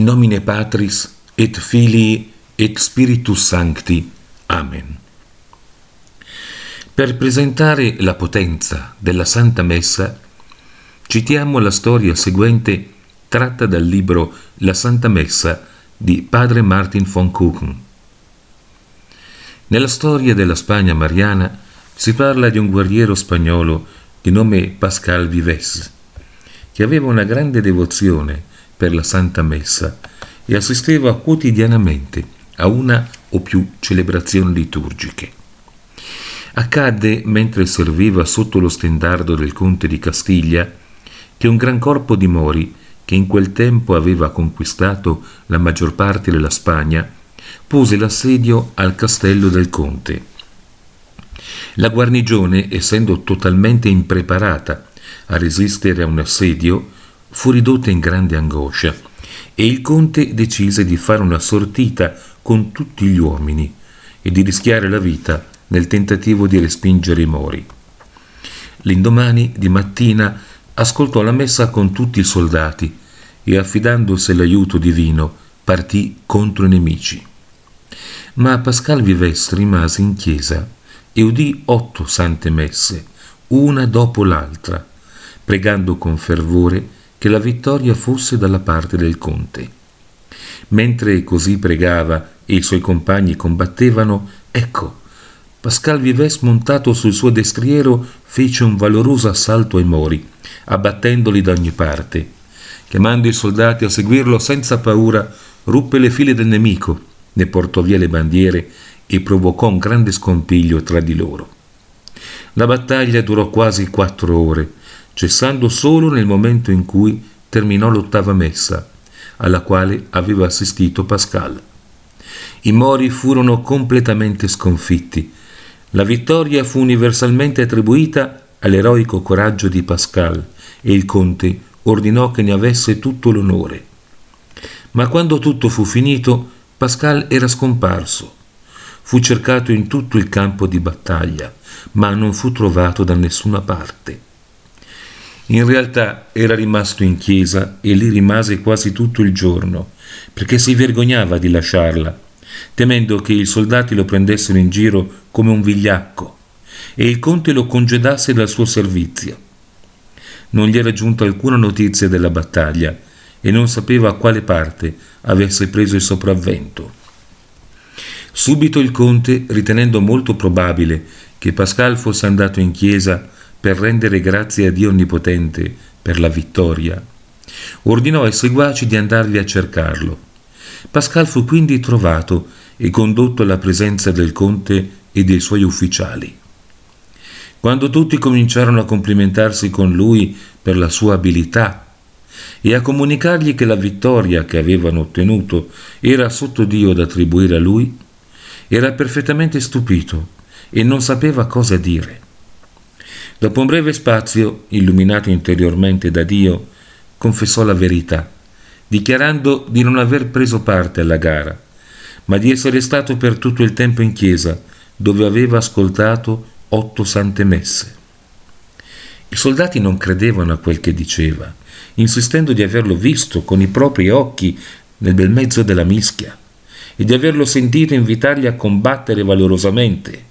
In nomine Patris et Filii et Spiritus Sancti. Amen. Per presentare la potenza della Santa Messa, citiamo la storia seguente tratta dal libro La Santa Messa di padre Martin von Kuchen. Nella storia della Spagna mariana si parla di un guerriero spagnolo di nome Pascal Vives, che aveva una grande devozione per la Santa Messa e assisteva quotidianamente a una o più celebrazioni liturgiche. Accadde, mentre serviva sotto lo stendardo del conte di Castiglia, che un gran corpo di mori, che in quel tempo aveva conquistato la maggior parte della Spagna, pose l'assedio al castello del conte. La guarnigione, essendo totalmente impreparata a resistere a un assedio, fu ridotta in grande angoscia e il conte decise di fare una sortita con tutti gli uomini e di rischiare la vita nel tentativo di respingere i mori. L'indomani di mattina ascoltò la messa con tutti i soldati e affidandosi all'aiuto divino partì contro i nemici. Ma Pascal Vives rimase in chiesa e udì otto sante messe, una dopo l'altra, pregando con fervore che la vittoria fosse dalla parte del conte. Mentre così pregava e i suoi compagni combattevano, ecco, Pascal Vives montato sul suo destriero fece un valoroso assalto ai mori, abbattendoli da ogni parte. Chiamando i soldati a seguirlo senza paura, ruppe le file del nemico, ne portò via le bandiere e provocò un grande scompiglio tra di loro. La battaglia durò quasi quattro ore, cessando solo nel momento in cui terminò l'ottava messa, alla quale aveva assistito Pascal. I Mori furono completamente sconfitti. La vittoria fu universalmente attribuita all'eroico coraggio di Pascal e il conte ordinò che ne avesse tutto l'onore. Ma quando tutto fu finito, Pascal era scomparso. Fu cercato in tutto il campo di battaglia, ma non fu trovato da nessuna parte. In realtà era rimasto in chiesa e lì rimase quasi tutto il giorno, perché si vergognava di lasciarla, temendo che i soldati lo prendessero in giro come un vigliacco e il conte lo congedasse dal suo servizio. Non gli era giunta alcuna notizia della battaglia e non sapeva a quale parte avesse preso il sopravvento. Subito il conte, ritenendo molto probabile che Pascal fosse andato in chiesa per rendere grazie a Dio Onnipotente per la vittoria, ordinò ai seguaci di andarli a cercarlo. Pascal fu quindi trovato e condotto alla presenza del conte e dei suoi ufficiali. Quando tutti cominciarono a complimentarsi con lui per la sua abilità e a comunicargli che la vittoria che avevano ottenuto era sotto Dio da attribuire a lui, era perfettamente stupito e non sapeva cosa dire. Dopo un breve spazio, illuminato interiormente da Dio, confessò la verità, dichiarando di non aver preso parte alla gara, ma di essere stato per tutto il tempo in chiesa, dove aveva ascoltato otto sante messe. I soldati non credevano a quel che diceva, insistendo di averlo visto con i propri occhi nel bel mezzo della mischia e di averlo sentito invitarli a combattere valorosamente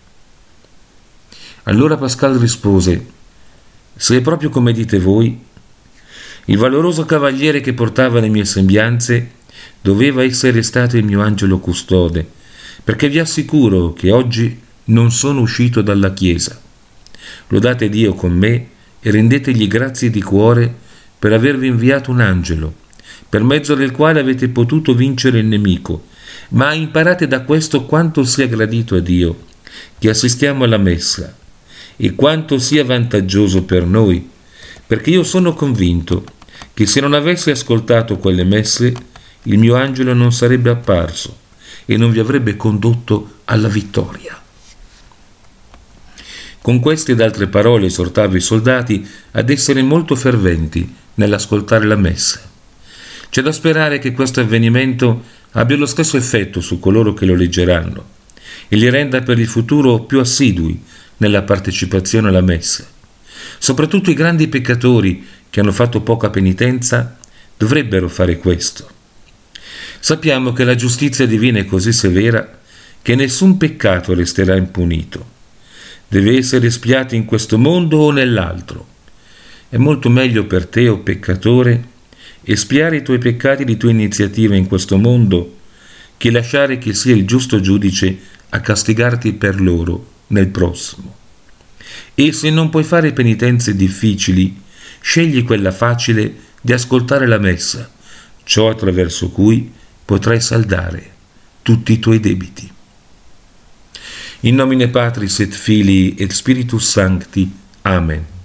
allora Pascal rispose, se è proprio come dite voi, il valoroso cavaliere che portava le mie sembianze doveva essere stato il mio angelo custode, perché vi assicuro che oggi non sono uscito dalla Chiesa. Lodate Dio con me e rendetegli grazie di cuore per avervi inviato un angelo, per mezzo del quale avete potuto vincere il nemico, ma imparate da questo quanto sia gradito a Dio, che assistiamo alla messa e quanto sia vantaggioso per noi, perché io sono convinto che se non avessi ascoltato quelle messe, il mio angelo non sarebbe apparso e non vi avrebbe condotto alla vittoria. Con queste ed altre parole esortava i soldati ad essere molto ferventi nell'ascoltare la messa. C'è da sperare che questo avvenimento abbia lo stesso effetto su coloro che lo leggeranno e li renda per il futuro più assidui nella partecipazione alla messa. Soprattutto i grandi peccatori che hanno fatto poca penitenza dovrebbero fare questo. Sappiamo che la giustizia divina è così severa che nessun peccato resterà impunito. Deve essere espiato in questo mondo o nell'altro. È molto meglio per te, o oh peccatore, espiare i tuoi peccati di tua iniziativa in questo mondo che lasciare che sia il giusto giudice a castigarti per loro nel prossimo. E se non puoi fare penitenze difficili, scegli quella facile di ascoltare la messa, ciò attraverso cui potrai saldare tutti i tuoi debiti. In nomine Patris et Filii et Spiritus Sancti. Amen.